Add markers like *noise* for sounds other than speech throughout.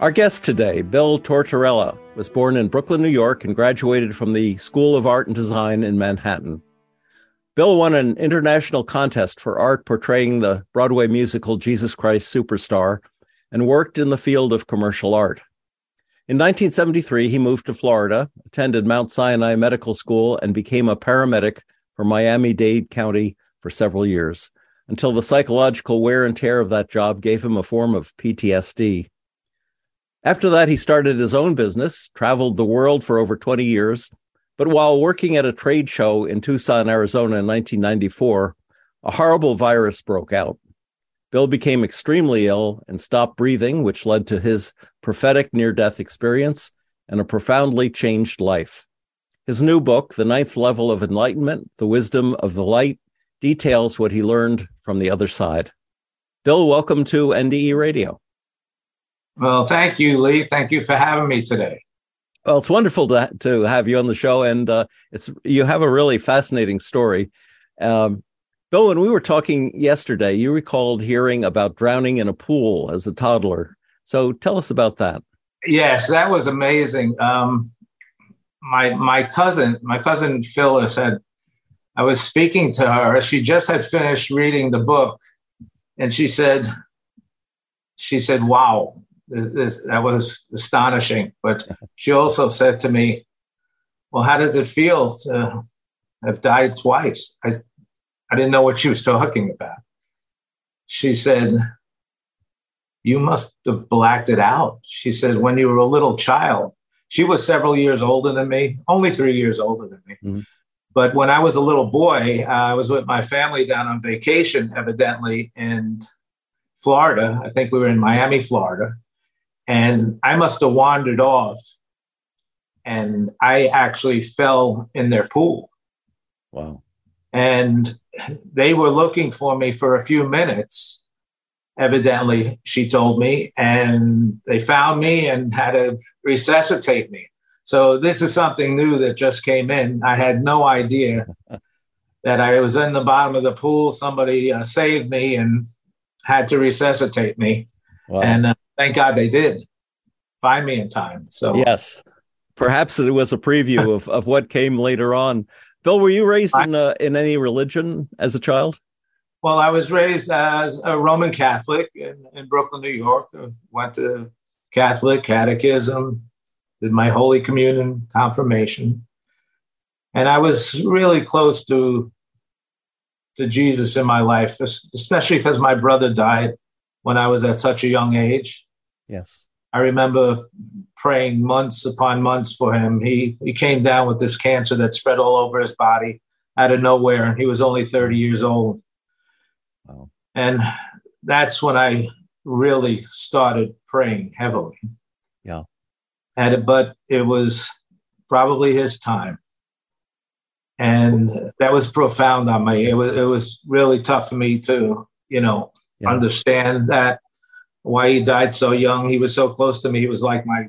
Our guest today, Bill Tortorella, was born in Brooklyn, New York, and graduated from the School of Art and Design in Manhattan. Bill won an international contest for art portraying the Broadway musical Jesus Christ Superstar and worked in the field of commercial art. In 1973, he moved to Florida, attended Mount Sinai Medical School, and became a paramedic for Miami Dade County for several years, until the psychological wear and tear of that job gave him a form of PTSD. After that, he started his own business, traveled the world for over 20 years. But while working at a trade show in Tucson, Arizona in 1994, a horrible virus broke out. Bill became extremely ill and stopped breathing, which led to his prophetic near death experience and a profoundly changed life. His new book, The Ninth Level of Enlightenment The Wisdom of the Light, details what he learned from the other side. Bill, welcome to NDE Radio. Well, thank you, Lee. Thank you for having me today. Well, it's wonderful to to have you on the show, and uh, it's you have a really fascinating story. Um, Bill, when we were talking yesterday, you recalled hearing about drowning in a pool as a toddler. So tell us about that. Yes, that was amazing. Um, my my cousin, my cousin Phyllis had. I was speaking to her. She just had finished reading the book, and she said, "She said, wow, this, that was astonishing. But she also said to me, Well, how does it feel to have died twice? I, I didn't know what she was talking about. She said, You must have blacked it out. She said, When you were a little child, she was several years older than me, only three years older than me. Mm-hmm. But when I was a little boy, uh, I was with my family down on vacation, evidently, in Florida. I think we were in Miami, Florida. And I must have wandered off and I actually fell in their pool. Wow. And they were looking for me for a few minutes, evidently, she told me, and they found me and had to resuscitate me. So this is something new that just came in. I had no idea *laughs* that I was in the bottom of the pool. Somebody uh, saved me and had to resuscitate me. Wow. And uh, thank God they did find me in time. So yes, perhaps it was a preview of, of what came later on. Bill, were you raised in uh, in any religion as a child? Well, I was raised as a Roman Catholic in, in Brooklyn, New York. I went to Catholic catechism, did my Holy Communion confirmation, and I was really close to to Jesus in my life, especially because my brother died when I was at such a young age. Yes. I remember praying months upon months for him. He he came down with this cancer that spread all over his body out of nowhere, and he was only 30 years old. Wow. And that's when I really started praying heavily. Yeah. And but it was probably his time. And that was profound on me. It was it was really tough for me to, you know, yeah. understand that why he died so young. He was so close to me. He was like my,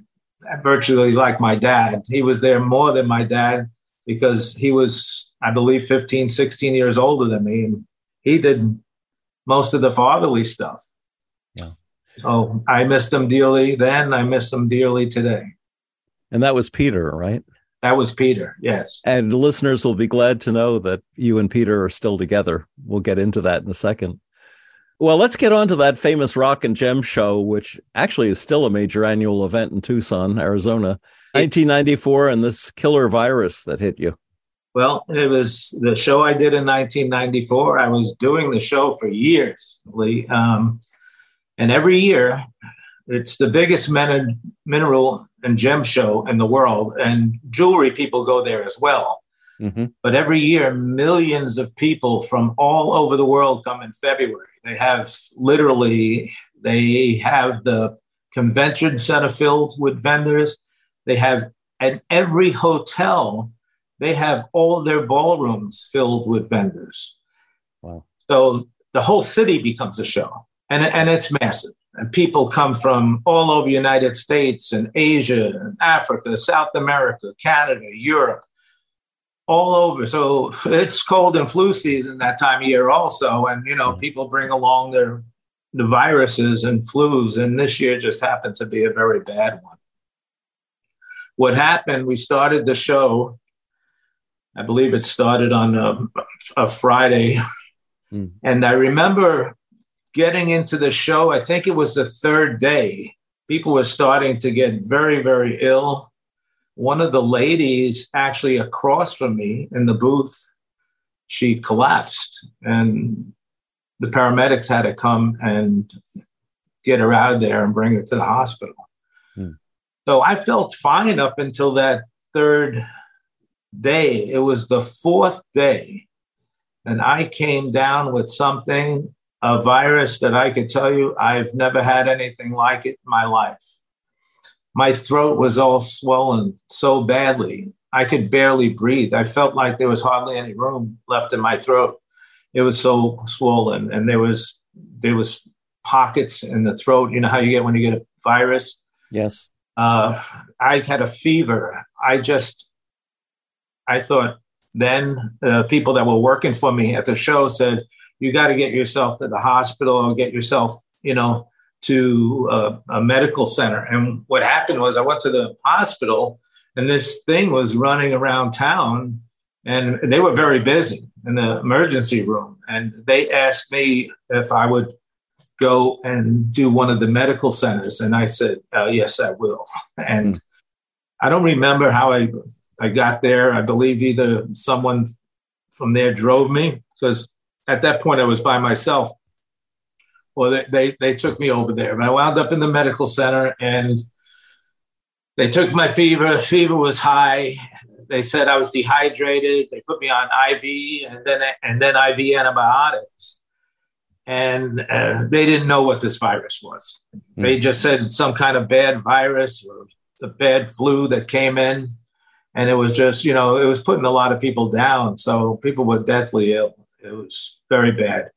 virtually like my dad. He was there more than my dad because he was, I believe, 15, 16 years older than me. And he did most of the fatherly stuff. Yeah. So I missed him dearly then. I miss him dearly today. And that was Peter, right? That was Peter, yes. And listeners will be glad to know that you and Peter are still together. We'll get into that in a second. Well, let's get on to that famous Rock and Gem show, which actually is still a major annual event in Tucson, Arizona. 1994, and this killer virus that hit you. Well, it was the show I did in 1994. I was doing the show for years, Lee. Um, and every year, it's the biggest min- mineral and gem show in the world. And jewelry people go there as well. Mm-hmm. But every year, millions of people from all over the world come in February. They have literally, they have the convention center filled with vendors. They have at every hotel, they have all their ballrooms filled with vendors. Wow. So the whole city becomes a show and, and it's massive. And people come from all over the United States and Asia and Africa, South America, Canada, Europe, all over. So *laughs* it's cold and flu season that time of year also. And, you know, people bring along their the viruses and flus. And this year just happened to be a very bad one. What happened, we started the show, I believe it started on a, a Friday. Mm. *laughs* And I remember getting into the show, I think it was the third day, people were starting to get very, very ill. One of the ladies actually across from me in the booth, she collapsed and the paramedics had to come and get her out of there and bring her to the hospital. Hmm. So I felt fine up until that third day. It was the fourth day. And I came down with something a virus that I could tell you I've never had anything like it in my life. My throat was all swollen so badly, I could barely breathe. I felt like there was hardly any room left in my throat. It was so swollen, and there was there was pockets in the throat. You know how you get when you get a virus. Yes. Uh, I had a fever. I just, I thought then uh, people that were working for me at the show said, you got to get yourself to the hospital or get yourself, you know, to a, a, medical center. And what happened was I went to the hospital and this thing was running around town and they were very busy in the emergency room. And they asked me if I would go and do one of the medical centers. And I said, uh, yes, I will. And. I don't remember how I, I got there. I believe either someone from there drove me because at that point I was by myself. Well, they, they, they took me over there. And I wound up in the medical center and they took my fever. Fever was high. They said I was dehydrated. They put me on IV and then and then IV antibiotics. And uh, they didn't know what this virus was. Mm-hmm. They just said some kind of bad virus or the bad flu that came in. And it was just, you know, it was putting a lot of people down. So people were deathly ill. It was very bad.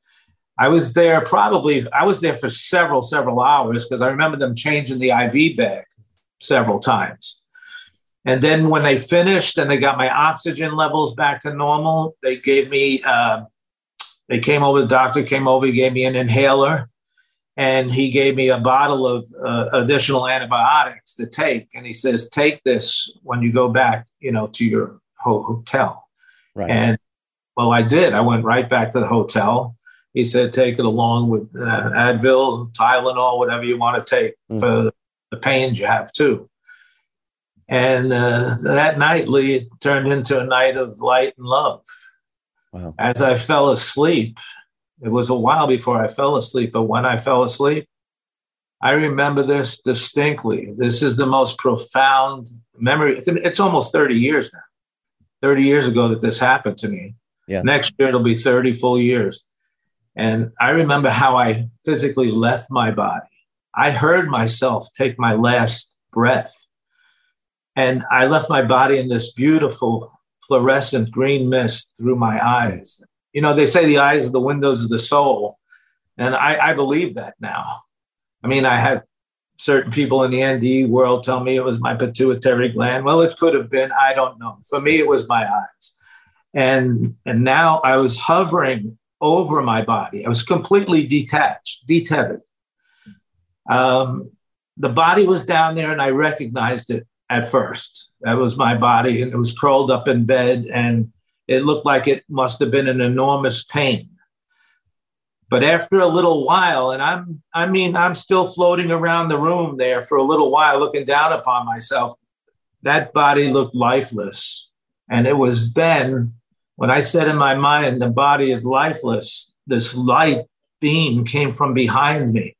I was there probably, I was there for several, several hours because I remember them changing the IV bag several times. And then when they finished and they got my oxygen levels back to normal, they gave me, uh, they came over, the doctor came over, he gave me an inhaler and he gave me a bottle of uh, additional antibiotics to take. And he says, take this when you go back, you know, to your hotel. Right. And well, I did. I went right back to the hotel. He said, take it along with uh, Advil, Tylenol, whatever you want to take mm-hmm. for the pains you have too. And uh, that night, Lee, it turned into a night of light and love. Wow. As I fell asleep, it was a while before I fell asleep, but when I fell asleep, I remember this distinctly. This is the most profound memory. It's, it's almost 30 years now. 30 years ago that this happened to me. Yeah. Next year, it'll be 30 full years. And I remember how I physically left my body. I heard myself take my last breath. And I left my body in this beautiful fluorescent green mist through my eyes. You know, they say the eyes are the windows of the soul. And I, I believe that now. I mean, I had certain people in the NDE world tell me it was my pituitary gland. Well, it could have been. I don't know. For me, it was my eyes and and now I was hovering over my body. I was completely detached, detethered. Um, the body was down there, and I recognized it at first. That was my body, and it was curled up in bed, and it looked like it must have been an enormous pain. But after a little while, and I'm, I mean, I'm still floating around the room there for a little while, looking down upon myself. That body looked lifeless. And it was then when I said in my mind, the body is lifeless, this light beam came from behind me.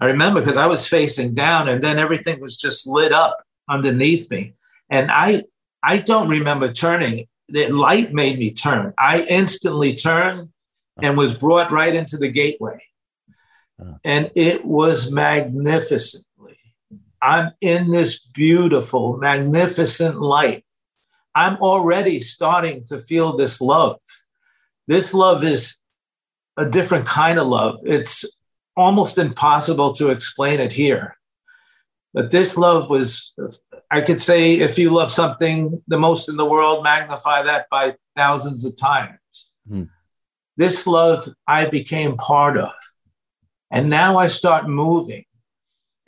I remember because I was facing down and then everything was just lit up underneath me. And I I don't remember turning. The light made me turn. I instantly turned and was brought right into the gateway. And it was magnificently I'm in this beautiful, magnificent light. I'm already starting to feel this love. This love is a different kind of love. It's almost impossible to explain it here. But this love was, I could say, if you love something the most in the world, magnify that by thousands of times. Hmm. This love I became part of. And now I start moving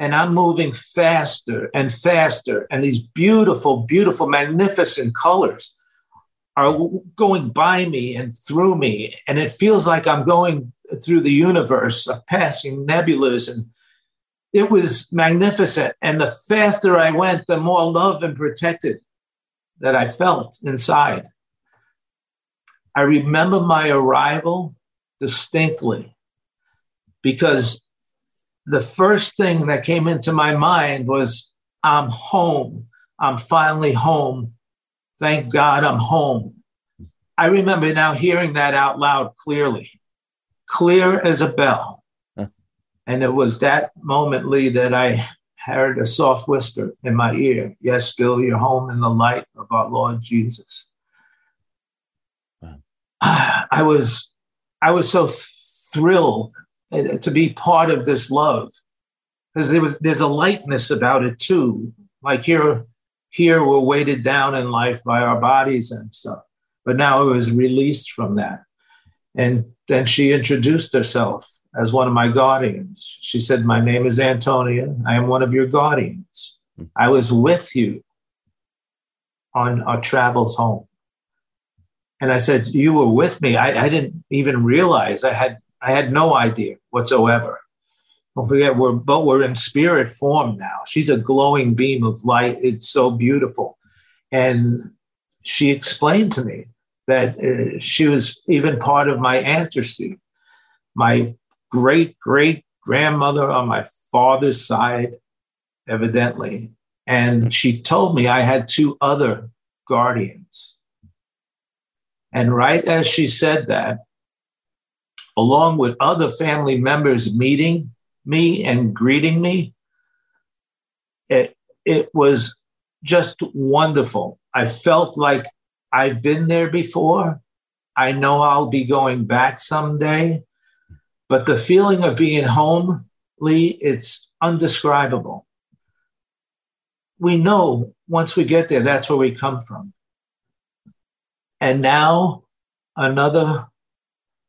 and I'm moving faster and faster. And these beautiful, beautiful, magnificent colors are going by me and through me. And it feels like I'm going through the universe, passing nebulas. And it was magnificent. And the faster I went, the more love and protected that I felt inside. I remember my arrival distinctly because the first thing that came into my mind was, I'm home. I'm finally home. Thank God I'm home. I remember now hearing that out loud clearly, clear as a bell. Huh. And it was that moment, Lee, that I heard a soft whisper in my ear Yes, Bill, you're home in the light of our Lord Jesus. Wow. *sighs* I was I was so thrilled Uh, to be part of this love. Because there was there's a lightness about it too. Like here here we're weighted down in life by our bodies and stuff. But now it was released from that. And then she introduced herself as one of my guardians. She said my name is antonia. I am one of your guardians. I was with you on our travels home. And i said you were with me. I, I didn't even realize i had I had no idea whatsoever. Don't forget, we're but we're in spirit form now. She's a glowing beam of light. It's so beautiful, and she explained to me that uh, she was even part of my ancestry. My great great grandmother on my father's side, evidently, and she told me I had two other guardians. And right as she said that, along with other family members meeting me and greeting me. It, it was just wonderful. I felt like I've been there before. I know I'll be going back someday. But the feeling of being home, Lee, it's undescribable. We know once we get there, that's where we come from. And now another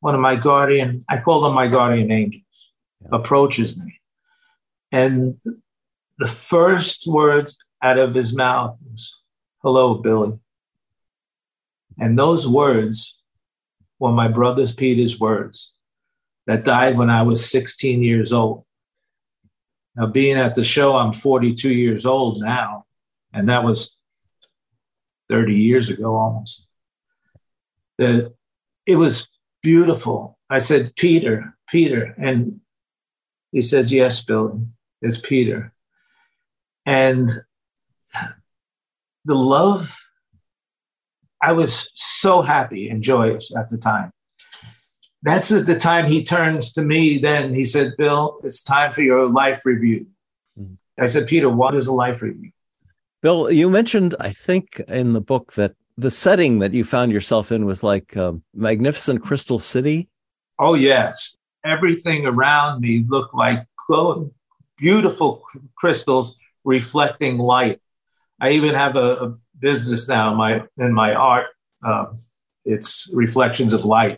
one of my guardian, I call them my guardian angels, approaches me. And the first words out of his mouth was, Hello, Billy. And those words were my brother's Peter's words that died when I was 16 years old. Now, being at the show, I'm 42 years old now, and that was 30 years ago almost. The, it was beautiful. I said, Peter, Peter. And he says, Yes, Billy, it's Peter. And the love, I was so happy and joyous at the time. That's the time he turns to me. Then he said, Bill, it's time for your life review. Mm-hmm. I said, Peter, what is a life review? Bill, you mentioned, I think, in the book that the setting that you found yourself in was like a magnificent crystal city. Oh yes, everything around me looked like glowing, beautiful crystals reflecting light. I even have a, a business now in my in my art. Um, it's reflections of light.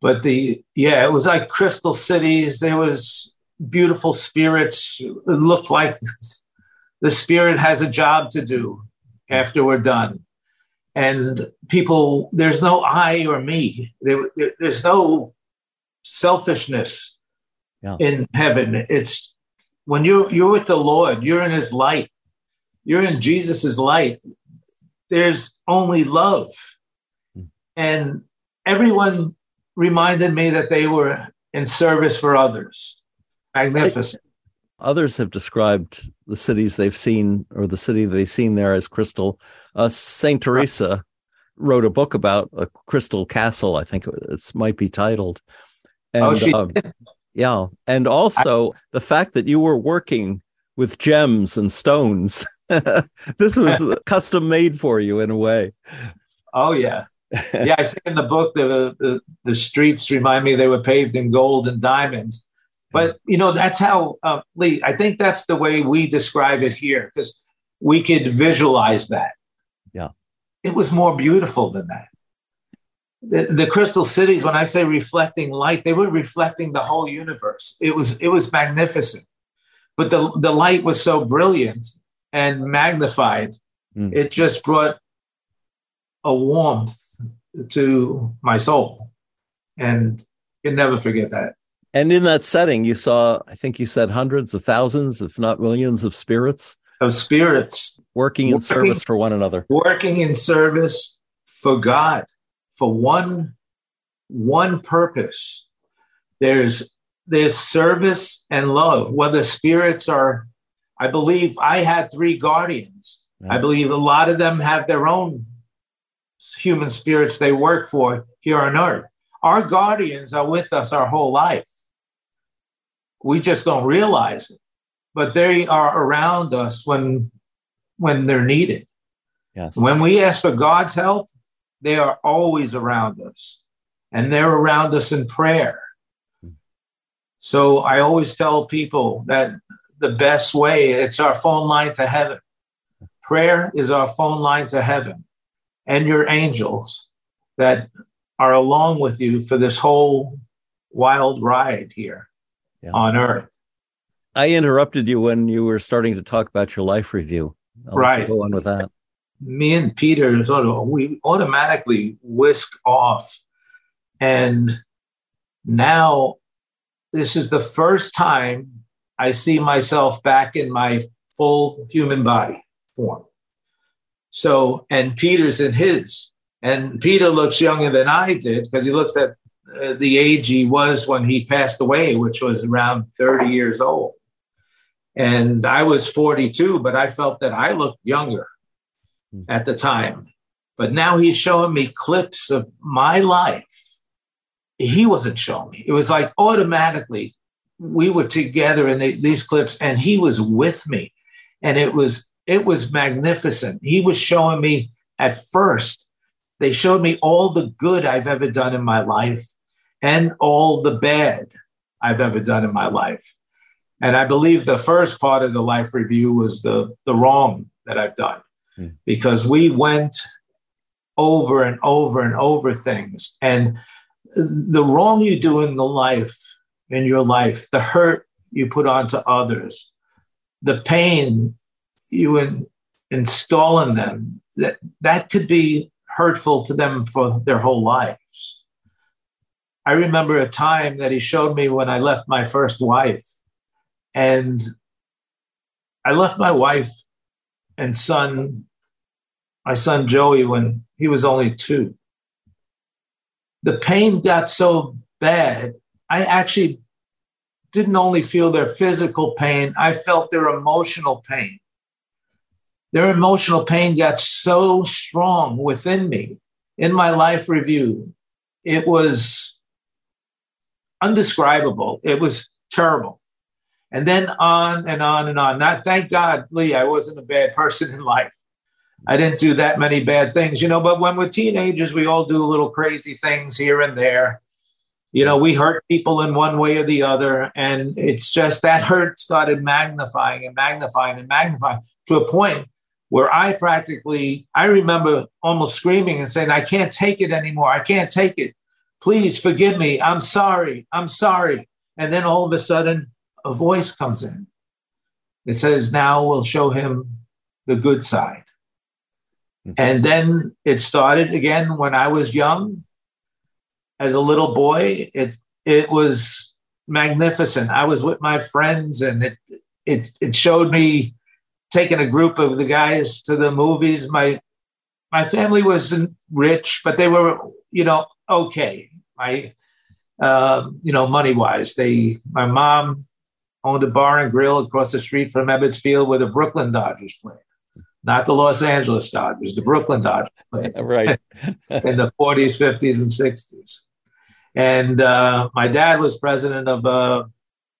But the yeah, it was like crystal cities. There was beautiful spirits. It looked like *laughs* the spirit has a job to do after we're done and people there's no i or me. There, there, there's no selfishness yeah. in heaven. It's when you're you're with the lord you're in his light. You're in jesus's light. There's only love. Mm. and everyone reminded me that they were in service for others. Magnificent Others have described the cities they've seen or the city they've seen there as crystal. Uh, Saint Teresa wrote a book about a crystal castle. I think it might be titled. And, oh, she um, yeah, and also I, the fact that you were working with gems and stones. *laughs* this was *laughs* custom made for you in a way. Oh yeah, *laughs* yeah. I say in the book the, the the streets remind me they were paved in gold and diamonds. But you know that's how uh, Lee. I think that's the way we describe it here because we could visualize that. Yeah, it was more beautiful than that. The, the crystal cities, when I say reflecting light, they were reflecting the whole universe. It was it was magnificent, but the the light was so brilliant and magnified. Mm. It just brought a warmth to my soul, and you never forget that. And in that setting, you saw, I think you said hundreds of thousands, if not millions, of spirits. Of spirits. Working in working, service for one another. Working in service for God, for one, one purpose. There's there's service and love. Whether spirits are, I believe I had three guardians. I believe a lot of them have their own human spirits they work for here on earth. Our guardians are with us our whole life. We just don't realize it, but they are around us when when they're needed. Yes. When we ask for God's help, they are always around us, and they're around us in prayer. So I always tell people that the best way it's our phone line to heaven. Prayer is our phone line to heaven, and your angels that are along with you for this whole wild ride here yeah. on earth. I interrupted you when you were starting to talk about your life review. I'll right. go on with that. Me and Peter sort of we automatically whisk off. And now this is the first time I see myself back in my full human body form. So, and Peter's in his. And Peter looks younger than I did because he looks at uh, the age he was when he passed away, which was around 30 years old. And I was 42, but I felt that I looked younger hmm. at the time. But now he's showing me clips of my life. He wasn't showing me. It was like automatically we were together in the, these clips and he was with me. And it was it was magnificent. He was showing me at first they showed me all the good I've ever done in my life and all the bad I've ever done in my life. And I believe the first part of the life review was the, the wrong that I've done mm. because we went over and over and over things. And the wrong you do in the life, in your life, the hurt you put onto others, the pain you in, install in them, that, that could be hurtful to them for their whole lives. I remember a time that he showed me when I left my first wife. And I left my wife and son, my son Joey, when he was only two. The pain got so bad, I actually didn't only feel their physical pain, I felt their emotional pain. Their emotional pain got so strong within me in my life review. It was undescribable. It was terrible. And then on and on and on. Not thank God, Lee, I wasn't a bad person in life. I didn't do that many bad things, you know, but when we're teenagers, we all do little crazy things here and there. You know, we hurt people in one way or the other. And it's just that hurt started magnifying and magnifying and magnifying to a point where I practically, I remember almost screaming and saying, I can't take it anymore. I can't take it. Please forgive me. I'm sorry. I'm sorry. And then all of a sudden, a voice comes in. It says, Now we'll show him the good side. Mm-hmm. And then it started again when I was young. As a little boy, it, it was magnificent. I was with my friends and it, it, it showed me taking a group of the guys to the movies. My my family wasn't rich, but they were, you know, okay. My, uh, you know, money wise, they. My mom owned a bar and grill across the street from Ebbets Field where the Brooklyn Dodgers played, not the Los Angeles Dodgers, the Brooklyn Dodgers played. *laughs* right. *laughs* in the 40s, 50s, and 60s. And uh, my dad was president of a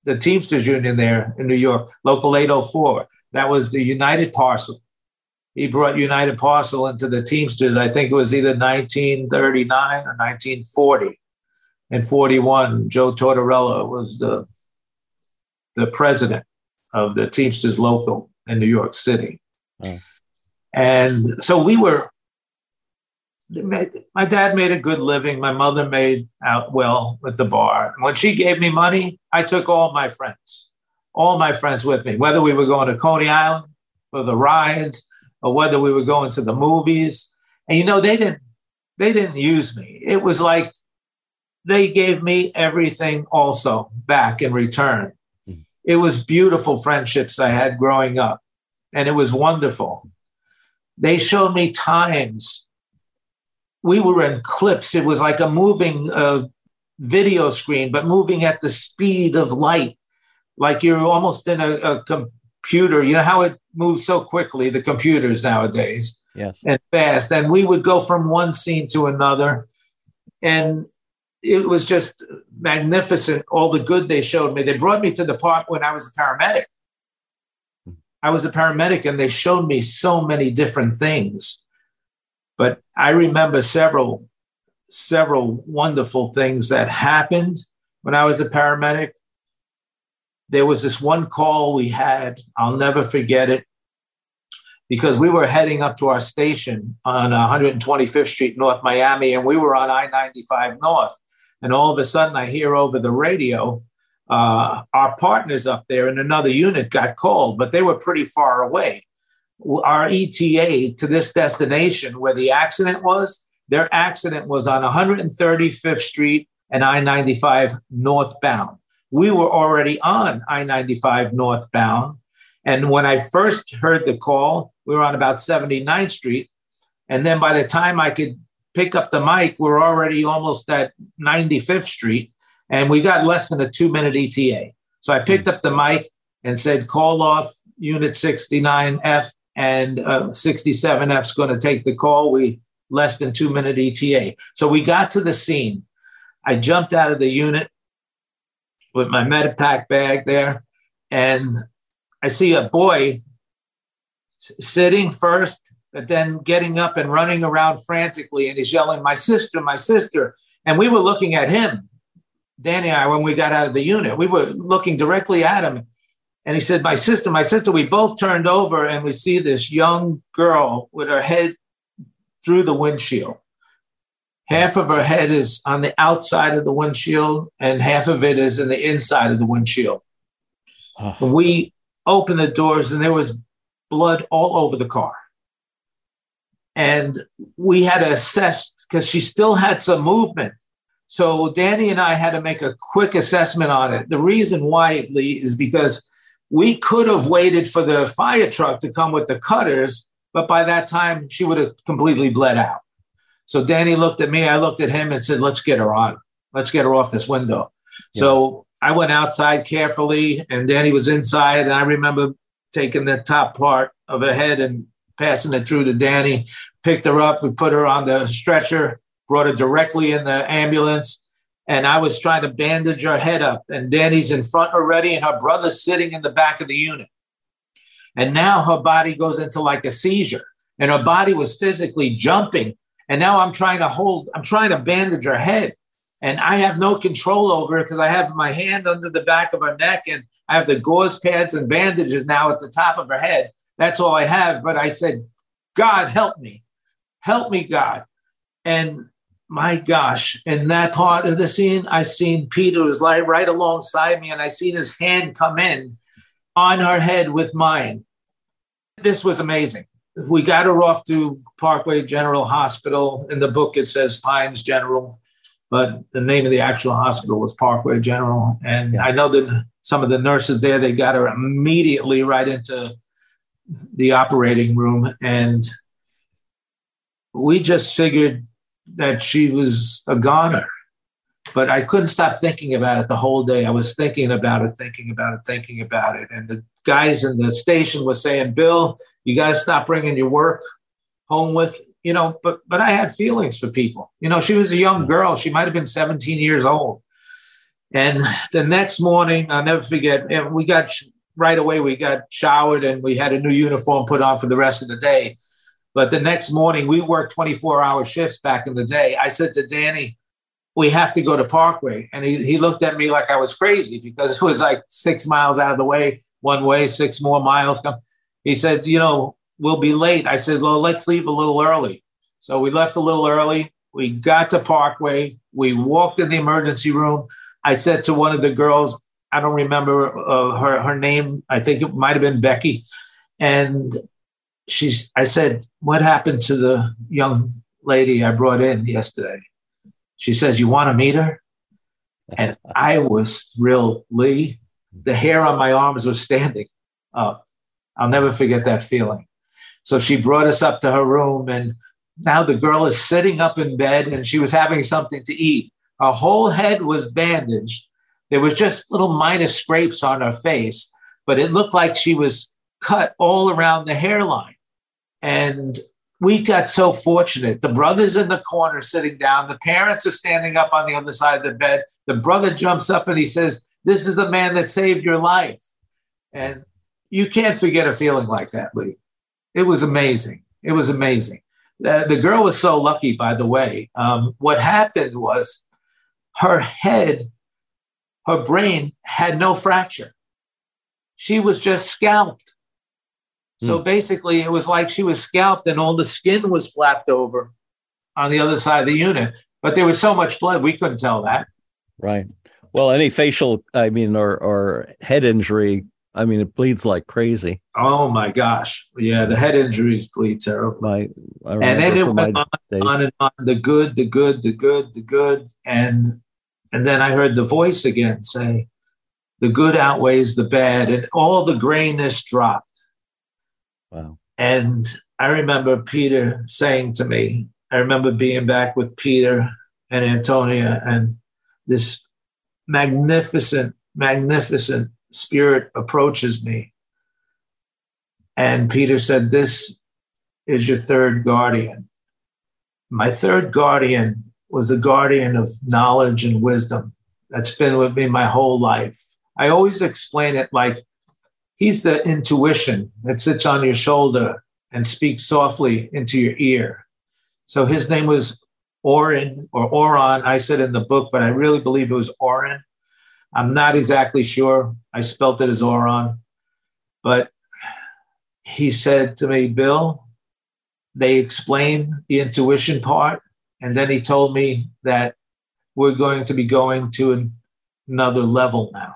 the Teamsters Union there in New York, Local 804. That was the United Parcel. He brought United Parcel into the Teamsters. I think it was either 1939 or 1940. In 41, Joe Tortorella was the, the president of the Teamsters Local in New York City. Oh. And so we were, my dad made a good living. My mother made out well with the bar. When she gave me money, I took all my friends, all my friends with me, whether we were going to Coney Island for the rides or whether we were going to the movies. And you know, they didn't, they didn't use me. It was like they gave me everything also back in return. It was beautiful friendships I had growing up, and it was wonderful. They showed me times we were in clips. It was like a moving uh, video screen, but moving at the speed of light, like you're almost in a, a computer. You know how it moves so quickly, the computers nowadays, yes, and fast. And we would go from one scene to another, and it was just magnificent. All the good they showed me. They brought me to the part when I was a paramedic. I was a paramedic and they showed me so many different things. But I remember several, several wonderful things that happened when I was a paramedic. There was this one call we had, I'll never forget it, because we were heading up to our station on 125th Street, North Miami, and we were on I 95 North. And all of a sudden, I hear over the radio uh, our partners up there in another unit got called, but they were pretty far away. Our ETA to this destination where the accident was, their accident was on 135th Street and I 95 northbound. We were already on I 95 northbound. And when I first heard the call, we were on about 79th Street. And then by the time I could pick up the mic, we we're already almost at 95th Street and we got less than a two minute ETA. So I picked up the mic and said, call off unit 69F and uh, 67F is going to take the call. We less than two minute ETA. So we got to the scene. I jumped out of the unit with my Medipack bag there, and I see a boy sitting first, but then getting up and running around frantically, and he's yelling, "My sister, my sister!" And we were looking at him, Danny and I, when we got out of the unit, we were looking directly at him. And he said, My sister, my sister, we both turned over and we see this young girl with her head through the windshield. Half of her head is on the outside of the windshield, and half of it is in the inside of the windshield. Oh. We opened the doors, and there was blood all over the car. And we had to assess because she still had some movement. So Danny and I had to make a quick assessment on it. The reason why, Lee, is because we could have waited for the fire truck to come with the cutters, but by that time she would have completely bled out. So Danny looked at me, I looked at him and said, let's get her on. Let's get her off this window. Yeah. So I went outside carefully and Danny was inside. And I remember taking the top part of her head and passing it through to Danny, picked her up, we put her on the stretcher brought her directly in the ambulance. And I was trying to bandage her head up. And Danny's in front already, and her brother's sitting in the back of the unit. And now her body goes into like a seizure, and her body was physically jumping. And now I'm trying to hold, I'm trying to bandage her head. And I have no control over it because I have my hand under the back of her neck and I have the gauze pads and bandages now at the top of her head. That's all I have. But I said, God, help me. Help me, God. And my gosh, in that part of the scene, I seen Peter was like right alongside me, and I seen his hand come in on her head with mine. This was amazing. We got her off to Parkway General Hospital. In the book, it says Pines General, but the name of the actual hospital was Parkway General. And I know that some of the nurses there, they got her immediately right into the operating room. And we just figured that she was a goner. But I couldn't stop thinking about it the whole day. I was thinking about it, thinking about it, thinking about it. And the guys in the station were saying, Bill, you got to stop bringing your work home with, you know, but, but I had feelings for people. You know, she was a young girl. She might have been 17 years old. And the next morning, I'll never forget, eh, we got right away, we got showered and we had a new uniform put on for the rest of the day. But the next morning, we worked 24 hour shifts back in the day. I said to Danny, we have to go to Parkway. And he, he looked at me like I was crazy because *laughs* it was like six miles out of the way, one way, six more miles. Come. He said, you know, we'll be late. I said, well, let's leave a little early. So we left a little early. We got to Parkway. We walked in the emergency room. I said to one of the girls, I don't remember uh, her her name. I think it might have been Becky, and she's. I said, "What happened to the young lady I brought in yesterday?" She says, "You want to meet her?" And I was thrilled, Lee. The hair on my arms was standing up. I'll never forget that feeling. So she brought us up to her room, and now the girl is sitting up in bed and she was having something to eat. Her whole head was bandaged. There was just little minor scrapes on her face, but it looked like she was cut all around the hairline. And we got so fortunate. The brother's in the corner sitting down. The parents are standing up on the other side of the bed. The brother jumps up and he says, This is the man that saved your life. And you can't forget a feeling like that, Lee. It was amazing. It was amazing. The, the girl was so lucky, by the way. Um, what happened was her head, her brain had no fracture. She was just scalped. So mm. basically, it was like she was scalped and all the skin was flapped over on the other side of the unit. But there was so much blood, we couldn't tell that. Right. Well, any facial, I mean, or, or head injury I mean, it bleeds like crazy. Oh my gosh. Yeah, the head injuries bleed terrible. My, and then it went on, on, and on, the good, the good, the good, the good. And and then I heard the voice again say, the good outweighs the bad, and all the grayness dropped. Wow. And I remember Peter saying to me, I remember being back with Peter and Antonia and this magnificent, magnificent Spirit approaches me. And Peter said, This is your third guardian. My third guardian was a guardian of knowledge and wisdom that's been with me my whole life. I always explain it like he's the intuition that sits on your shoulder and speaks softly into your ear. So his name was Orin or Oron. I said in the book, but I really believe it was Orin. I'm not exactly sure. I spelt it as Oron. But he said to me, Bill, they explained the intuition part. And then he told me that we're going to be going to an, another level now.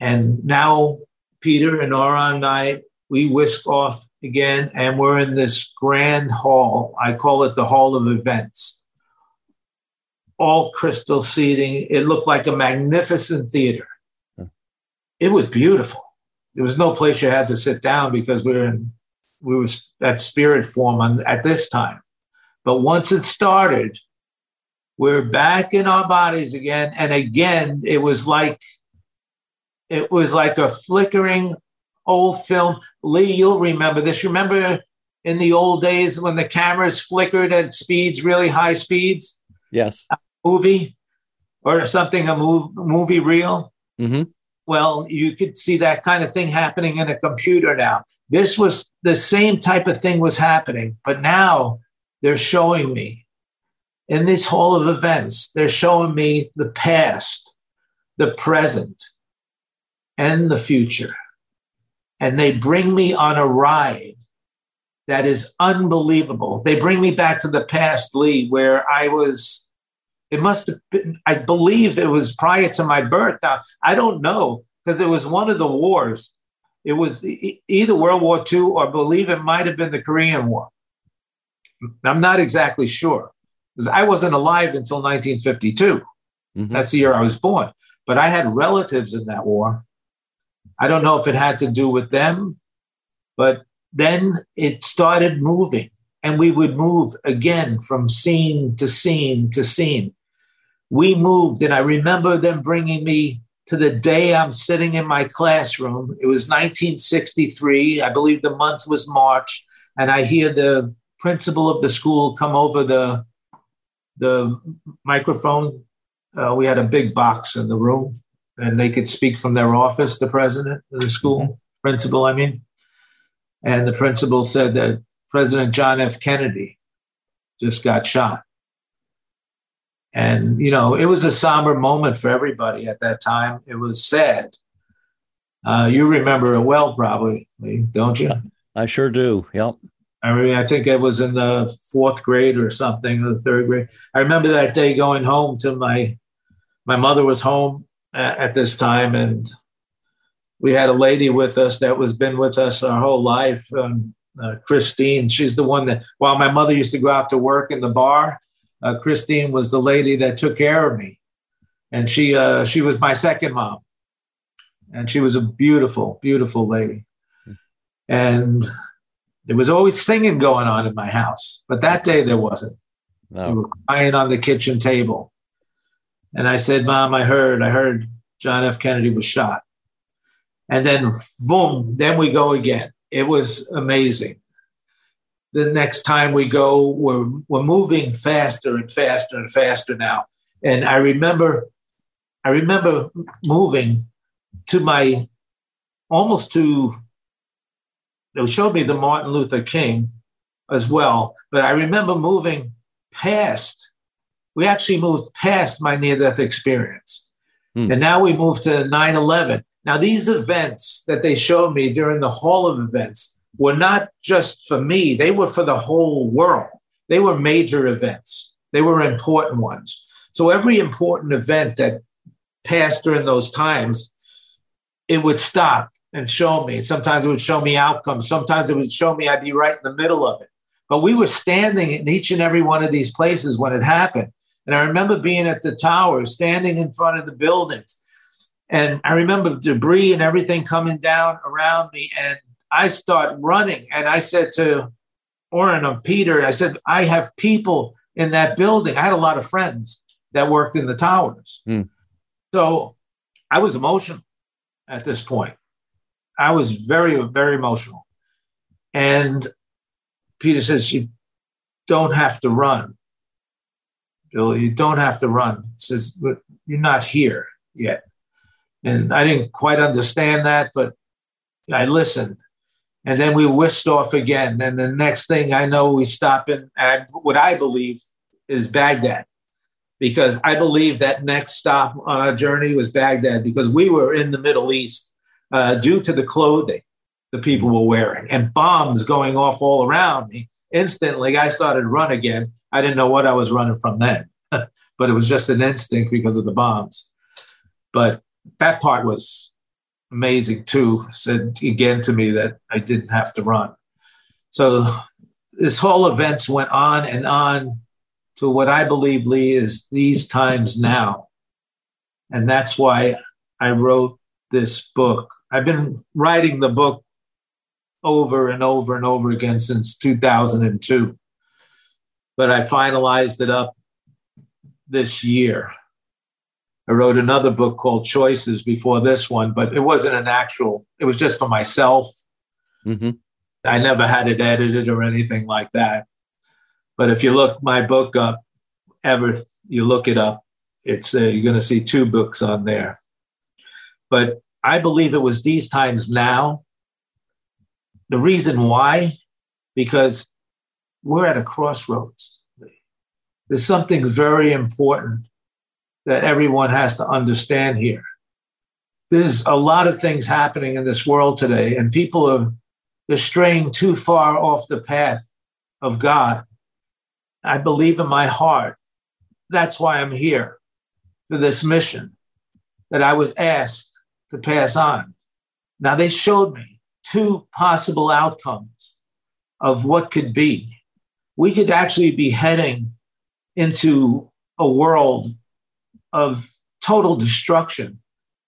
And now Peter and Oron and I, we whisk off again, and we're in this grand hall. I call it the Hall of Events all crystal seating. It looked like a magnificent theater. Hmm. It was beautiful. There was no place you had to sit down because we were in we were at spirit form on, at this time. But once it started, we're back in our bodies again. And again, it was like it was like a flickering old film. Lee, you'll remember this. Remember in the old days when the cameras flickered at speeds, really high speeds? Yes A movie or something, a move, movie reel. Mm-hmm. Well, you could see that kind of thing happening in a computer now. This was the same type of thing was happening, but now they're showing me in this hall of events, they're showing me the past, the present, and the future. And they bring me on a ride that is unbelievable. They bring me back to the past, Lee, where I was it must have been, I believe it was prior to my birth. Now, I don't know because it was one of the wars. It was either World War II or I believe it might have been the Korean War. I'm not exactly sure because I wasn't alive until 1952. Mm-hmm. That's the year I was born. But I had relatives in that war. I don't know if it had to do with them, but then it started moving and we would move again from scene to scene to scene we moved, and I remember them bringing me to the day I'm sitting in my classroom. It was 1963. I believe the month was March, and I hear the principal of the school come over the the microphone uh, we had a big box in the room, and they could speak from their office. The president of the school, mm-hmm. principal, I mean, and the principal said that President John F. Kennedy just got shot. And, you know, it was a somber moment for everybody at that time. It was sad. Uh, you remember it well, probably, don't you? I sure do. Yep. I mean, I think it was in the fourth grade or something, or the third grade. I remember that day going home to my, my mother was home at, at this time, and we had a lady with us that was been with us our whole life, um, uh, Christine. She's the one that, while my mother used to go out to work in the bar, uh, Christine was the lady that took care of me, and she uh, she was my second mom, and she was a beautiful, beautiful lady, and there was always singing going on in my house, but that day there wasn't. No. They were crying on the kitchen table. And I said, Mom, I heard, I heard John F. Kennedy was shot. And then, boom, then we go again. It was amazing. The next time we go, we're, we're moving faster and faster and faster now. And I remember, I remember moving to my, almost to they showed me the Martin Luther King as well. But I remember moving past, we actually moved past my near death experience. Hmm. And now we move to 9 11. Now, these events that they showed me during the Hall of Events were not just for me, they were for the whole world. They were major events, they were important ones. So, every important event that passed during those times, it would stop and show me. Sometimes it would show me outcomes. Sometimes it would show me I'd be right in the middle of it. But we were standing in each and every one of these places when it happened. And I remember being at the tower, standing in front of the buildings. And I remember debris and everything coming down around me. And I start running. And I said to Oren or Peter, I said, I have people in that building. I had a lot of friends that worked in the towers. Mm. So I was emotional at this point. I was very, very emotional. And Peter says, You don't have to run. Bill, you don't have to run. He says, But you're not here yet. And I didn't quite understand that, but I listened. And then we whisked off again. And the next thing I know, we stop in what I believe is Baghdad, because I believe that next stop on our journey was Baghdad, because we were in the Middle East uh, due to the clothing the people were wearing and bombs going off all around me. Instantly, I started run again. I didn't know what I was running from then, *laughs* but it was just an instinct because of the bombs. But that part was amazing too. Said again to me that I didn't have to run. So this whole events went on and on to what I believe, Lee, is these times now. And that's why I wrote this book. I've been writing the book over and over and over again since 2002, but I finalized it up this year. I wrote another book called Choices before this one, but it wasn't an actual, it was just for myself. Mm-hmm. I never had it edited or anything like that. But if you look my book up, ever you look it up, it's uh, you're going to see two books on there. But I believe it was these times now. The reason why, because we're at a crossroads. There's something very important that everyone has to understand here. There's a lot of things happening in this world today, and people are they're straying too far off the path of God. I believe in my heart. That's why I'm here for this mission that I was asked to pass on. Now, they showed me two possible outcomes of what could be. We could actually be heading into a world of total destruction.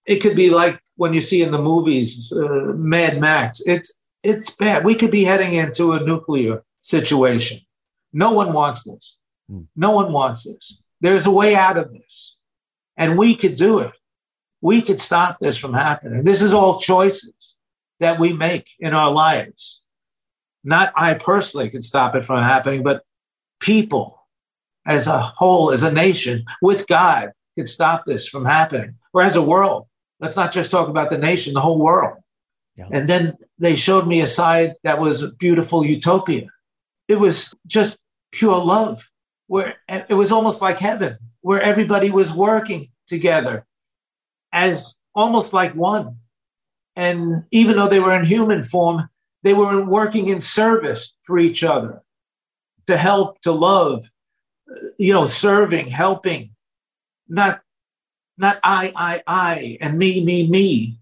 It could be like when you see in the movies uh, Mad Max. It's it's bad. We could be heading into a nuclear situation. No one wants this. Hmm. No one wants this. There's a way out of this, and we could do it we could stop this from happening. This is all choices that we make in our lives. Not I personally can stop it from happening, but people as a whole, as a nation, with God, could stop this from happening. Or as a world, let's not just talk about the nation, the whole world. Yeah. And then they showed me a side that was a beautiful utopia. It was just pure love, where it was almost like heaven, where everybody was working together as almost like one. And even though they were in human form, they were working in service for each other to help, to love, you know, serving, helping, not not I, I, I, and me, me, me.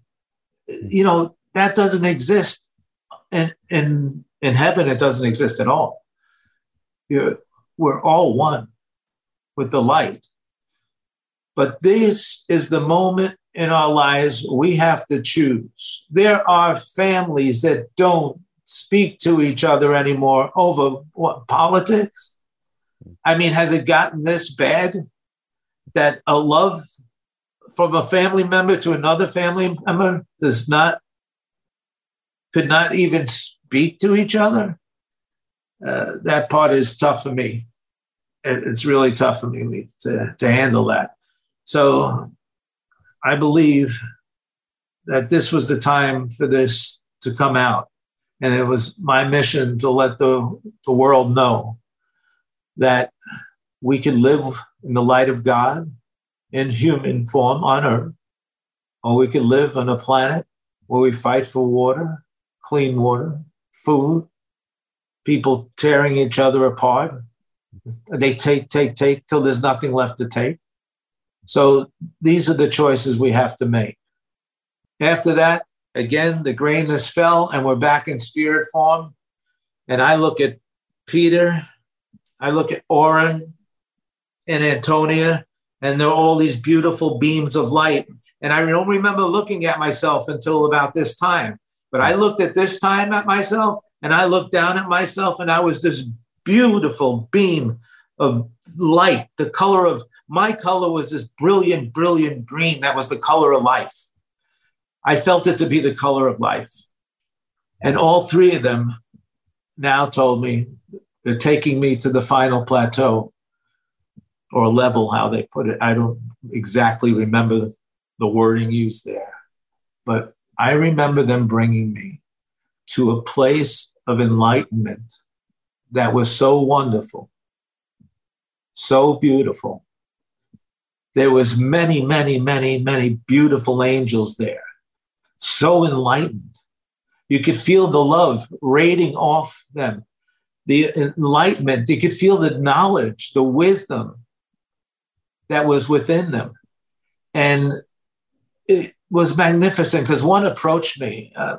You know, that doesn't exist in in in heaven. It doesn't exist at all. You're, we're all one with the light. But this is the moment in our lives we have to choose. There are families that don't speak to each other anymore over what politics. I mean, has it gotten this bad that a love from a family member to another family member does not could not even speak to each other? Uh, that part is tough for me. It, it's really tough for me to, to handle that. So I believe that this was the time for this to come out. And it was my mission to let the, the world know that we can live in the light of God in human form on earth, or we can live on a planet where we fight for water, clean water, food, people tearing each other apart. They take, take, take till there's nothing left to take. So these are the choices we have to make. After that, again, the grayness fell and we're back in spirit form. And I look at Peter, I look at Oren and Antonia, and there are all these beautiful beams of light. And I don't remember looking at myself until about this time. But I looked at this time at myself and I looked down at myself and I was this beautiful beam of light. The color of my color was this brilliant, brilliant green. That was the color of life. I felt it to be the color of life. And all three of them now told me they're taking me to the final plateau or level, how they put it. I don't exactly remember the wording used there, but I remember them bringing me to a place of enlightenment that was so wonderful so beautiful. There was many, many, many, many beautiful angels there, so enlightened. You could feel the love radiating off them, the enlightenment. You could feel the knowledge, the wisdom that was within them. And it was magnificent because one approached me. Uh,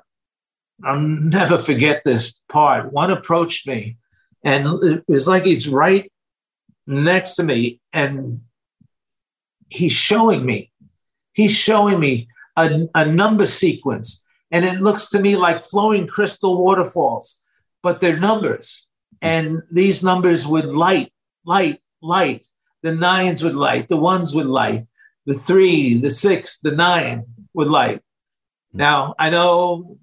I'll never forget this part. One approached me, and it was like he's right next to me and he's showing me he's showing me a, a number sequence. And it looks to me like flowing crystal waterfalls but they're numbers. And these numbers would light light light. The nines would light the ones would light the three the six the nine would light. Now i know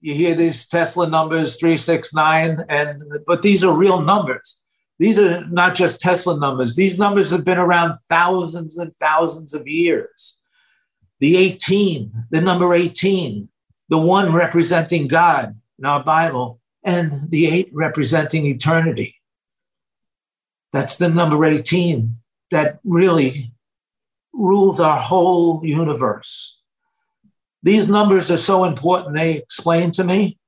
you hear these tesla numbers three six nine and but these are real numbers these are not just Tesla numbers. These numbers have been around thousands and thousands of years. The 18, the number 18, the one representing God in our Bible, and the eight representing eternity. That's the number 18 that really rules our whole universe. These numbers are so important, they explain to me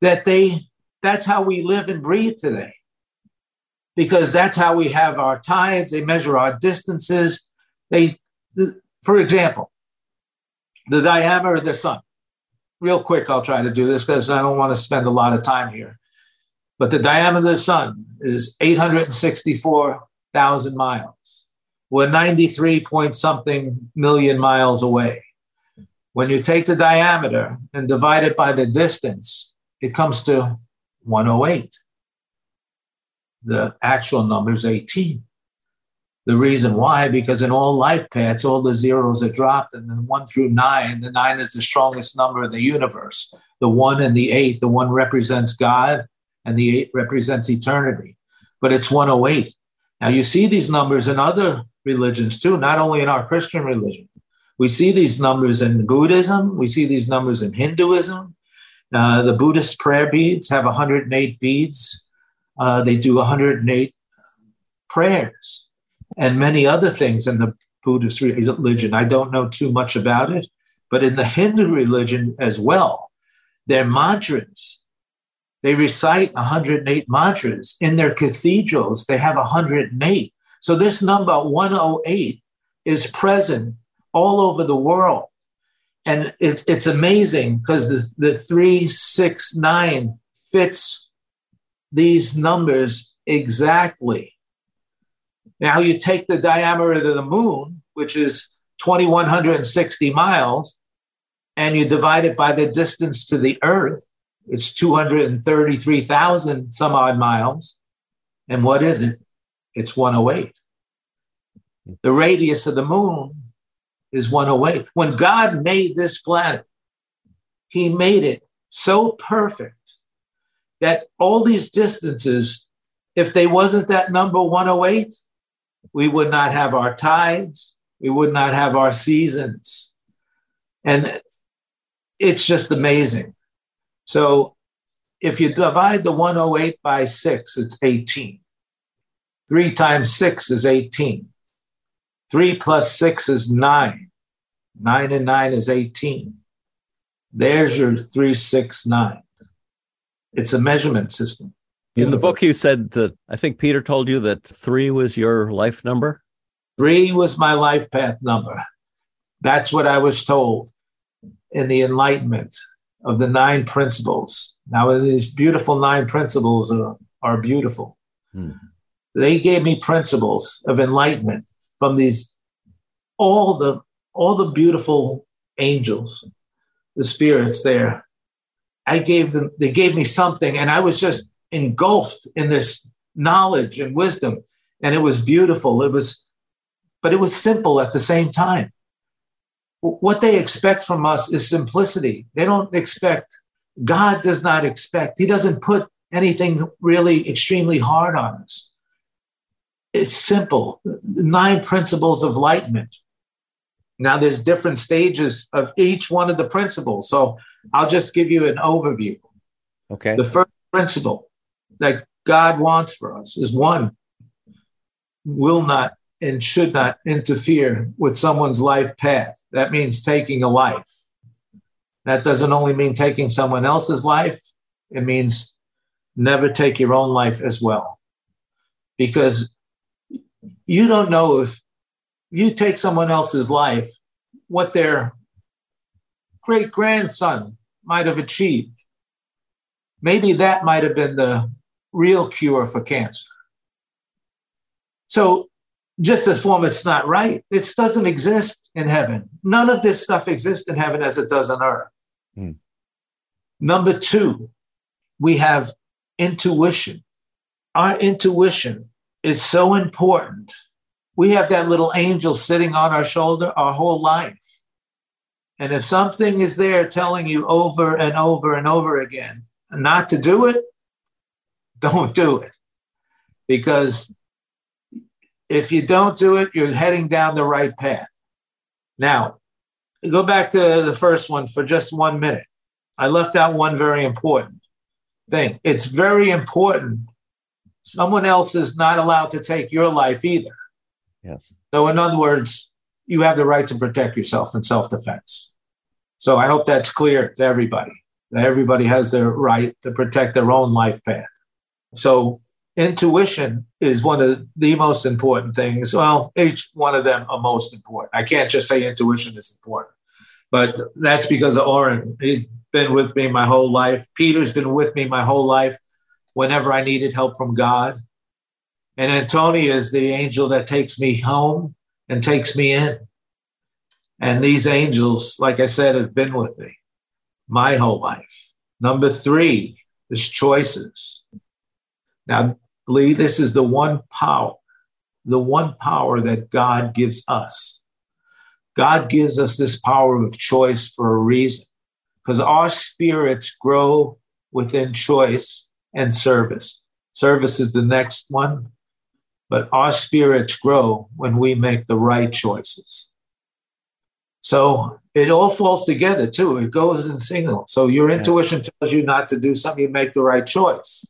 that they that's how we live and breathe today because that's how we have our tides. They measure our distances. They, for example, the diameter of the sun. Real quick, I'll try to do this because I don't want to spend a lot of time here. But the diameter of the sun is 864,000 miles. We're 93 point something million miles away. When you take the diameter and divide it by the distance, it comes to 108 the actual number is 18. The reason why, because in all life paths, all the zeros are dropped, and then one through nine, the nine is the strongest number in the universe. The one and the eight, the one represents God, and the eight represents eternity. But it's 108. Now you see these numbers in other religions too, not only in our Christian religion. We see these numbers in Buddhism, we see these numbers in Hinduism. Uh, the Buddhist prayer beads have 108 beads. Uh, they do 108 prayers and many other things in the Buddhist religion. I don't know too much about it, but in the Hindu religion as well, their mantras, they recite 108 mantras. In their cathedrals, they have 108. So this number 108 is present all over the world. And it, it's amazing because the, the 369 fits these numbers exactly. Now you take the diameter of the moon, which is 2,160 miles, and you divide it by the distance to the Earth, it's 233,000 some odd miles. And what is it? It's 108. The radius of the moon is 108. When God made this planet, He made it so perfect that all these distances, if they wasn't that number 108, we would not have our tides, we would not have our seasons. And it's just amazing. So if you divide the 108 by six, it's 18. Three times six is 18. Three plus six is nine. Nine and nine is 18. There's your 369. It's a measurement system. In the book, you said that I think Peter told you that three was your life number. Three was my life path number. That's what I was told in the Enlightenment of the nine principles. Now, these beautiful nine principles are, are beautiful. Hmm. They gave me principles of enlightenment from these all the all the beautiful angels, the spirits there. I gave them, they gave me something, and I was just engulfed in this knowledge and wisdom. And it was beautiful. It was, but it was simple at the same time. What they expect from us is simplicity. They don't expect, God does not expect, He doesn't put anything really extremely hard on us. It's simple. Nine principles of enlightenment. Now, there's different stages of each one of the principles. So I'll just give you an overview. Okay. The first principle that God wants for us is one, will not and should not interfere with someone's life path. That means taking a life. That doesn't only mean taking someone else's life, it means never take your own life as well. Because you don't know if you take someone else's life, what their great grandson might have achieved. Maybe that might have been the real cure for cancer. So, just as form, it's not right. This doesn't exist in heaven. None of this stuff exists in heaven as it does on earth. Hmm. Number two, we have intuition. Our intuition is so important. We have that little angel sitting on our shoulder our whole life. And if something is there telling you over and over and over again not to do it, *laughs* don't do it. Because if you don't do it, you're heading down the right path. Now, go back to the first one for just one minute. I left out one very important thing. It's very important. Someone else is not allowed to take your life either. Yes. So, in other words, you have the right to protect yourself in self defense. So, I hope that's clear to everybody. That everybody has the right to protect their own life path. So intuition is one of the most important things. Well, each one of them are most important. I can't just say intuition is important, but that's because of Oren. He's been with me my whole life. Peter's been with me my whole life whenever I needed help from God. And Antonia is the angel that takes me home and takes me in. And these angels, like I said, have been with me my whole life. Number three is choices. Now, Lee, this is the one power, the one power that God gives us. God gives us this power of choice for a reason, because our spirits grow within choice and service. Service is the next one. But our spirits grow when we make the right choices. So it all falls together too. It goes in signal. So your yes. intuition tells you not to do something, you make the right choice.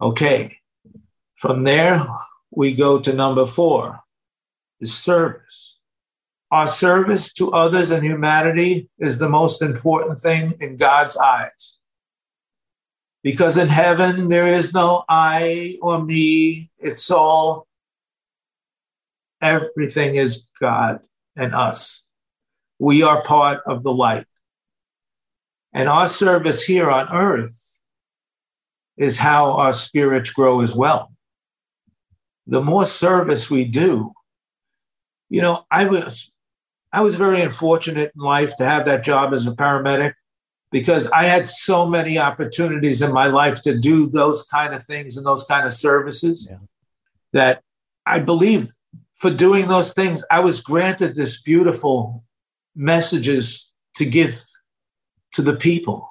Okay. From there, we go to number four is service. Our service to others and humanity is the most important thing in God's eyes. Because in heaven, there is no I or me, it's all, everything is God and us. We are part of the light. And our service here on earth is how our spirits grow as well. The more service we do, you know, I was I was very unfortunate in life to have that job as a paramedic because I had so many opportunities in my life to do those kind of things and those kind of services yeah. that I believe for doing those things, I was granted this beautiful messages to give to the people.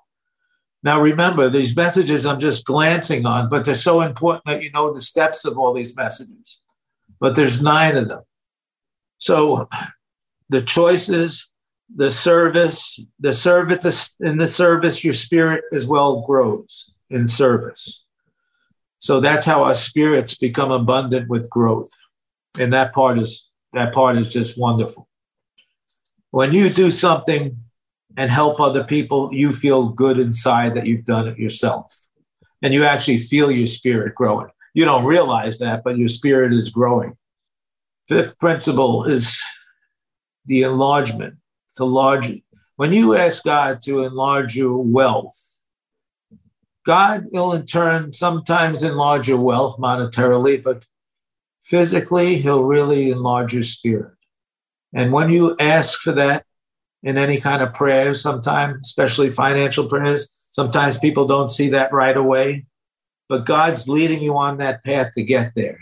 Now, remember, these messages I'm just glancing on, but they're so important that you know the steps of all these messages. But there's nine of them. So the choices, the service, the service in the service, your spirit as well grows in service. So that's how our spirits become abundant with growth. And that part is that part is just wonderful. When you do something and help other people, you feel good inside that you've done it yourself. And you actually feel your spirit growing. You don't realize that, but your spirit is growing. Fifth principle is the enlargement, to large. When you ask God to enlarge your wealth, God will in turn sometimes enlarge your wealth monetarily, but physically, He'll really enlarge your spirit. And when you ask for that in any kind of prayers, sometimes, especially financial prayers, sometimes people don't see that right away. But God's leading you on that path to get there.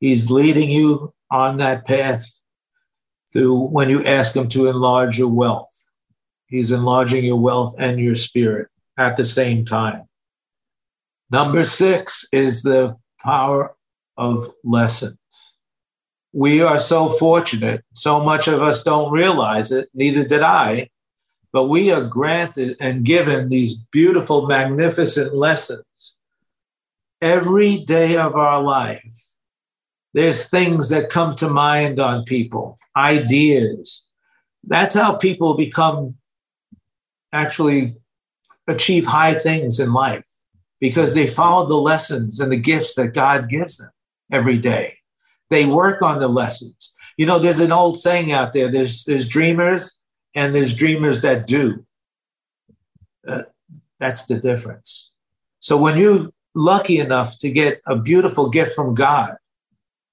He's leading you on that path through when you ask Him to enlarge your wealth. He's enlarging your wealth and your spirit at the same time. Number six is the power of lessons we are so fortunate. So much of us don't realize it, neither did I. But we are granted and given these beautiful, magnificent lessons every day of our life. There's things that come to mind on people, ideas. That's how people become actually achieve high things in life because they follow the lessons and the gifts that God gives them every day. They work on the lessons. You know, there's an old saying out there there's, there's dreamers and there's dreamers that do. Uh, that's the difference. So when you're lucky enough to get a beautiful gift from God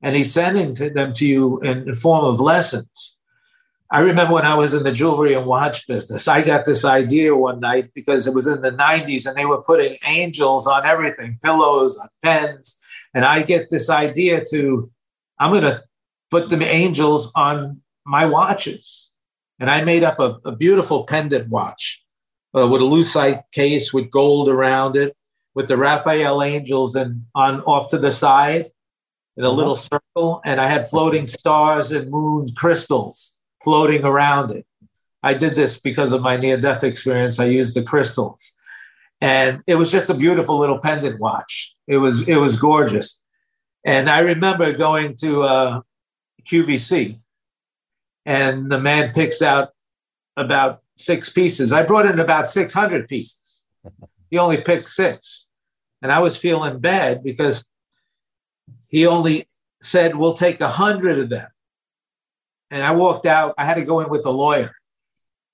and He's sending to them to you in the form of lessons, I remember when I was in the jewelry and watch business, I got this idea one night because it was in the 90s and they were putting angels on everything pillows, on pens. And I get this idea to I'm going to put the angels on my watches. And I made up a, a beautiful pendant watch uh, with a lucite case with gold around it, with the Raphael angels and on off to the side in a uh-huh. little circle. And I had floating stars and moon crystals floating around it. I did this because of my near death experience. I used the crystals. And it was just a beautiful little pendant watch. It was it was gorgeous. And I remember going to uh, QVC, and the man picks out about six pieces. I brought in about 600 pieces. He only picked six. And I was feeling bad because he only said, We'll take a 100 of them. And I walked out. I had to go in with a lawyer.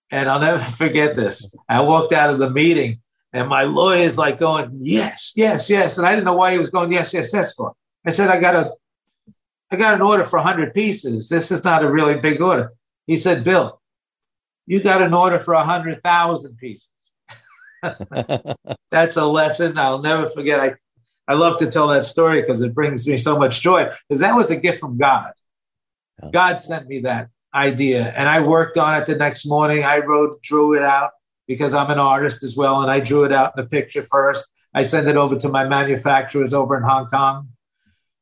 And I'll never *laughs* forget this. I walked out of the meeting, and my lawyer's like going, Yes, yes, yes. And I didn't know why he was going, Yes, yes, yes for. I said, I got a, I got an order for 100 pieces. This is not a really big order. He said, Bill, you got an order for 100,000 pieces. *laughs* That's a lesson I'll never forget. I, I love to tell that story because it brings me so much joy because that was a gift from God. God sent me that idea and I worked on it the next morning. I wrote, drew it out because I'm an artist as well. And I drew it out in a picture first. I sent it over to my manufacturers over in Hong Kong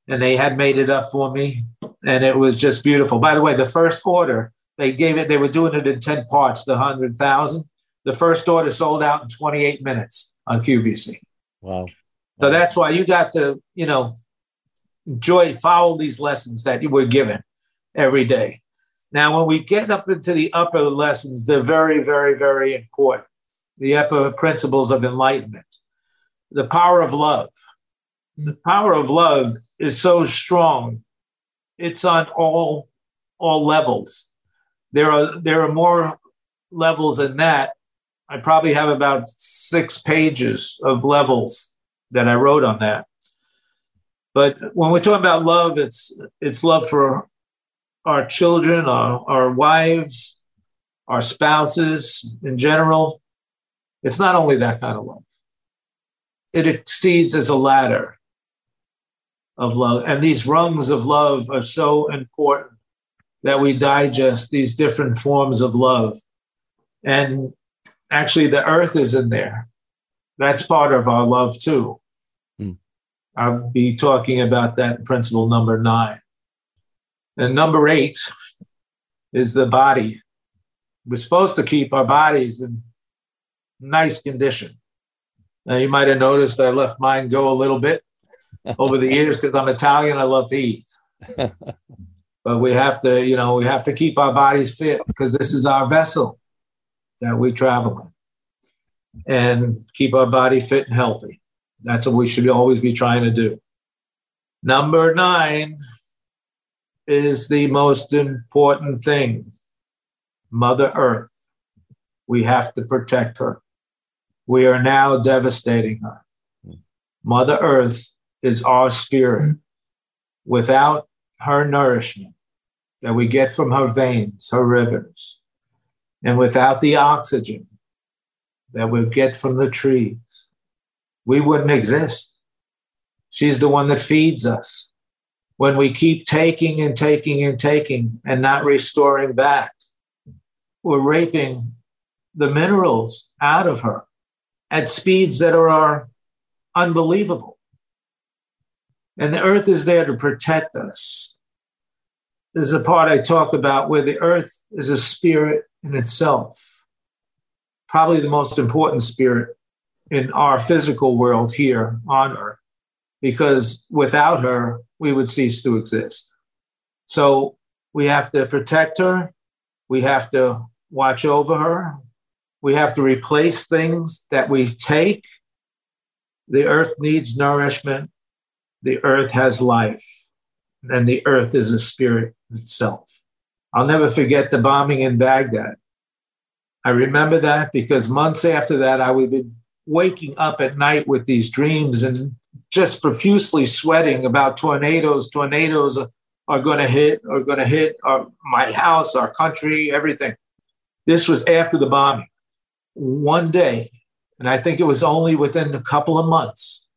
and they had made it up for me, and it was just beautiful. By the way, the first order they gave it, they were doing it in 10 parts, the 100,000. The first order sold out in 28 minutes on QVC. Wow. So that's why you got to, you know, enjoy, follow these lessons that you were given every day. Now, when we get up into the upper lessons, they're very, very, very important. The upper principles of enlightenment, the power of love. The power of love is so strong; it's on all all levels. There are there are more levels than that. I probably have about six pages of levels that I wrote on that. But when we're talking about love, it's it's love for our children, our, our wives, our spouses in general. It's not only that kind of love. It exceeds as a ladder of love. And these rungs of love are so important that we digest these different forms of love. And actually, the earth is in there. That's part of our love, too. I'll be talking about that in principle number nine. And number eight is the body. We're supposed to keep our bodies in nice condition. Now, you might have noticed I left mine go a little bit over the years because I'm Italian. I love to eat. *laughs* but we have to, you know, we have to keep our bodies fit because this is our vessel that we travel in and keep our body fit and healthy. That's what we should always be trying to do. Number nine is the most important thing Mother Earth. We have to protect her. We are now devastating her. Mother Earth is our spirit. Without her nourishment that we get from her veins, her rivers, and without the oxygen that we get from the trees, we wouldn't exist. She's the one that feeds us when we keep taking and taking and taking and not restoring back, we're raping the minerals out of her at speeds that are unbelievable. And the earth is there to protect us. This is a part I talk about where the earth is a spirit in itself, probably the most important spirit in our physical world here on earth, because without her, we would cease to exist. So we have to protect her. We have to watch over her. We have to replace things that we take. The earth needs nourishment. The earth has life. And the earth is a spirit itself. I'll never forget the bombing in Baghdad. I remember that because months after that, I would be waking up at night with these dreams and just profusely sweating about tornadoes. Tornadoes are, going to hit, are going to hit our, my house, our country, everything. This was after the bombing. One day, and I think it was only within a couple of months,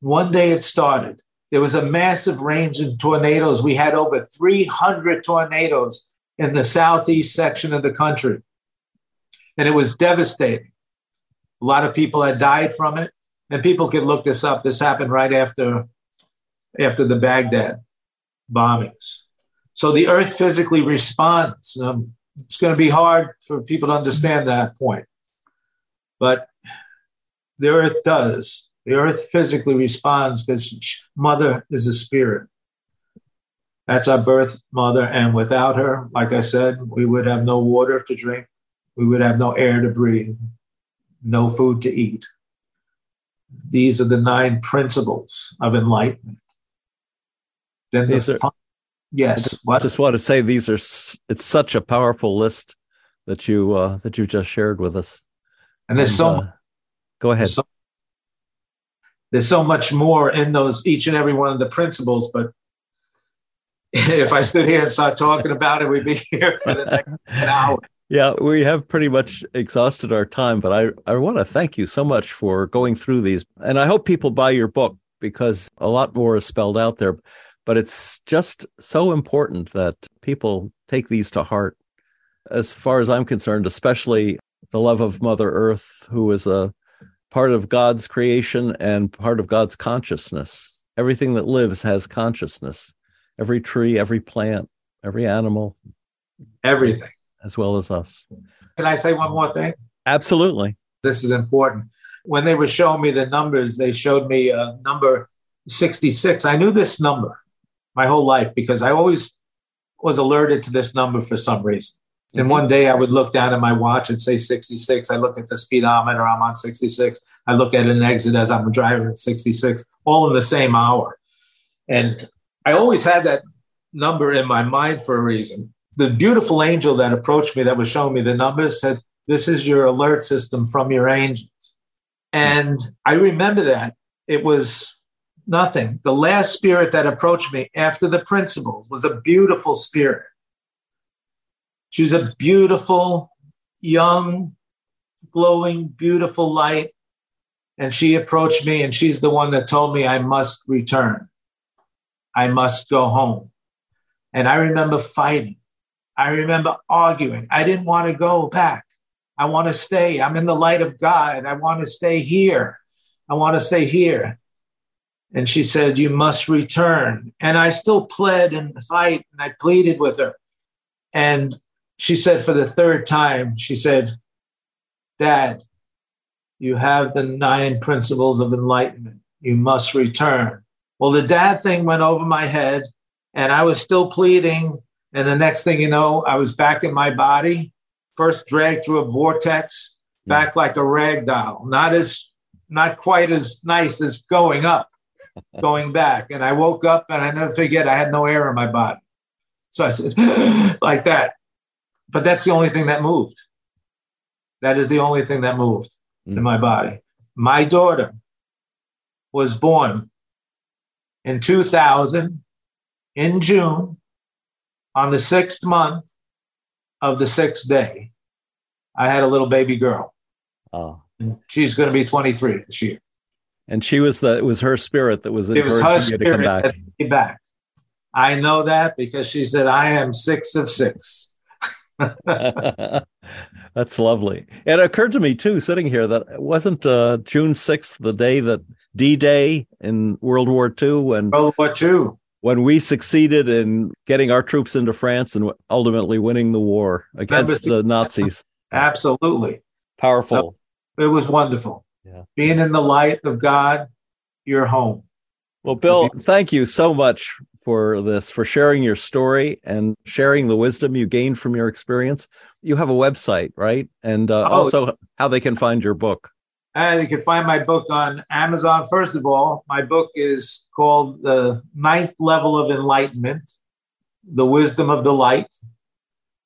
one day it started. There was a massive range in tornadoes. We had over 300 tornadoes in the southeast section of the country. And it was devastating. A lot of people had died from it and people could look this up. This happened right after after the Baghdad bombings. So the Earth physically responds. Um, it's going to be hard for people to understand that point, but the Earth does. The Earth physically responds because Mother is a spirit. That's our birth mother, and without her, like I said, we would have no water to drink, we would have no air to breathe, no food to eat. These are the nine principles of enlightenment. Then these are, fun- yes. I what? just want to say these are. It's such a powerful list that you uh, that you just shared with us. And there's and, so. Uh, go ahead. There's so, there's so much more in those each and every one of the principles, but *laughs* if I stood here and started talking about it, we'd be *laughs* here for the next *laughs* hour. Yeah, we have pretty much exhausted our time, but I, I want to thank you so much for going through these. And I hope people buy your book because a lot more is spelled out there. But it's just so important that people take these to heart. As far as I'm concerned, especially the love of Mother Earth, who is a part of God's creation and part of God's consciousness. everything that lives has consciousness. Every tree, every plant, every animal, everything, as well as us. Can I say one more thing? Absolutely. This is important. When they were showing me the numbers, they showed me uh, number 66. I knew this number my whole life because I always was alerted to this number for some reason. And mm-hmm. one day I would look down at my watch and say 66. I look at the speedometer, I'm on 66. I look at an exit as I'm driving at 66, all in the same hour. And I always had that number in my mind for a reason. The beautiful angel that approached me that was showing me the numbers said, This is your alert system from your angels. And I remember that. It was nothing. The last spirit that approached me after the principles was a beautiful spirit. She was a beautiful, young, glowing, beautiful light. And she approached me, and she's the one that told me I must return. I must go home. And I remember fighting. I remember arguing. I didn't want to go back. I want to stay. I'm in the light of God. I want to stay here. I want to stay here. And she said, You must return. And I still pled and fight, and I pleaded with her. And she said, for the third time, she said, Dad, you have the nine principles of enlightenment. You must return. Well, the dad thing went over my head, and I was still pleading. And the next thing you know, I was back in my body, first dragged through a vortex, back like a rag doll. Not as, not quite as nice as going up, *laughs* going back. And I woke up, and I never forget, I had no air in my body. So I said, *laughs* like that. But that's the only thing that moved. That is the only thing that moved mm. in my body. My daughter was born in 2000 in June on the sixth month of the sixth day. I had a little baby girl. Oh. And she's going to be 23 this year. And she was the it was her spirit that was encouraging was you to come back. back. I know that because she said, I am six of six. *laughs* That's lovely. It occurred to me too, sitting here, that it wasn't uh, June sixth the day that D Day in World War II when World War II when we succeeded in getting our troops into France and ultimately winning the war against the Nazis. Absolutely powerful. So it was wonderful. Yeah. Being in the light of God, you're home. Well, Bill, thank you so much for this, for sharing your story and sharing the wisdom you gained from your experience. You have a website, right? And uh, oh, also how they can find your book. And you can find my book on Amazon. First of all, my book is called The Ninth Level of Enlightenment The Wisdom of the Light.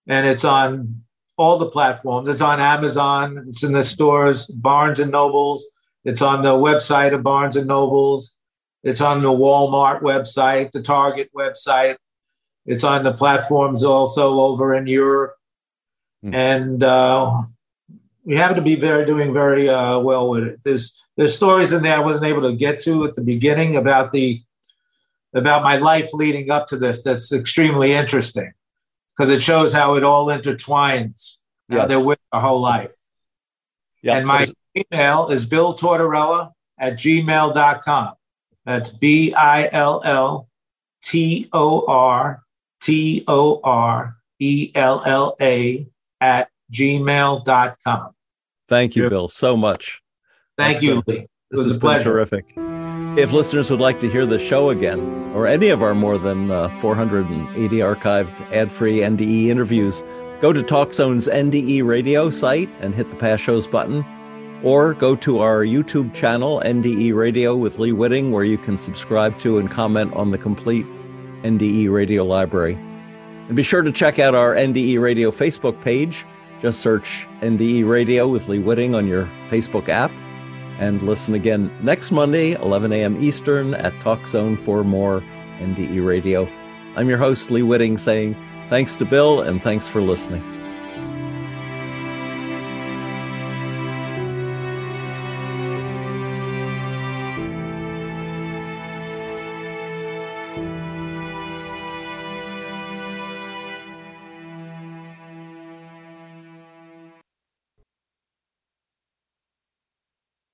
And it's on all the platforms. It's on Amazon, it's in the stores, Barnes and Nobles, it's on the website of Barnes and Nobles. It's on the Walmart website, the Target website. It's on the platforms also over in Europe. Mm. And uh, we happen to be very doing very uh, well with it. There's there's stories in there I wasn't able to get to at the beginning about the about my life leading up to this. That's extremely interesting because it shows how it all intertwines. Yes. they're with our whole life. Yeah, and my email is Bill Tortorella at gmail.com. That's B I L L T O R T O R E L L A at gmail.com. Thank you, Bill, so much. Thank you, Lee. This has been terrific. If listeners would like to hear the show again, or any of our more than uh, 480 archived ad free NDE interviews, go to TalkZone's NDE radio site and hit the past shows button or go to our YouTube channel, NDE Radio with Lee Witting, where you can subscribe to and comment on the complete NDE Radio library. And be sure to check out our NDE Radio Facebook page. Just search NDE Radio with Lee Witting on your Facebook app. And listen again next Monday, 11 a.m. Eastern at Talk Zone for more NDE Radio. I'm your host, Lee Witting, saying thanks to Bill and thanks for listening.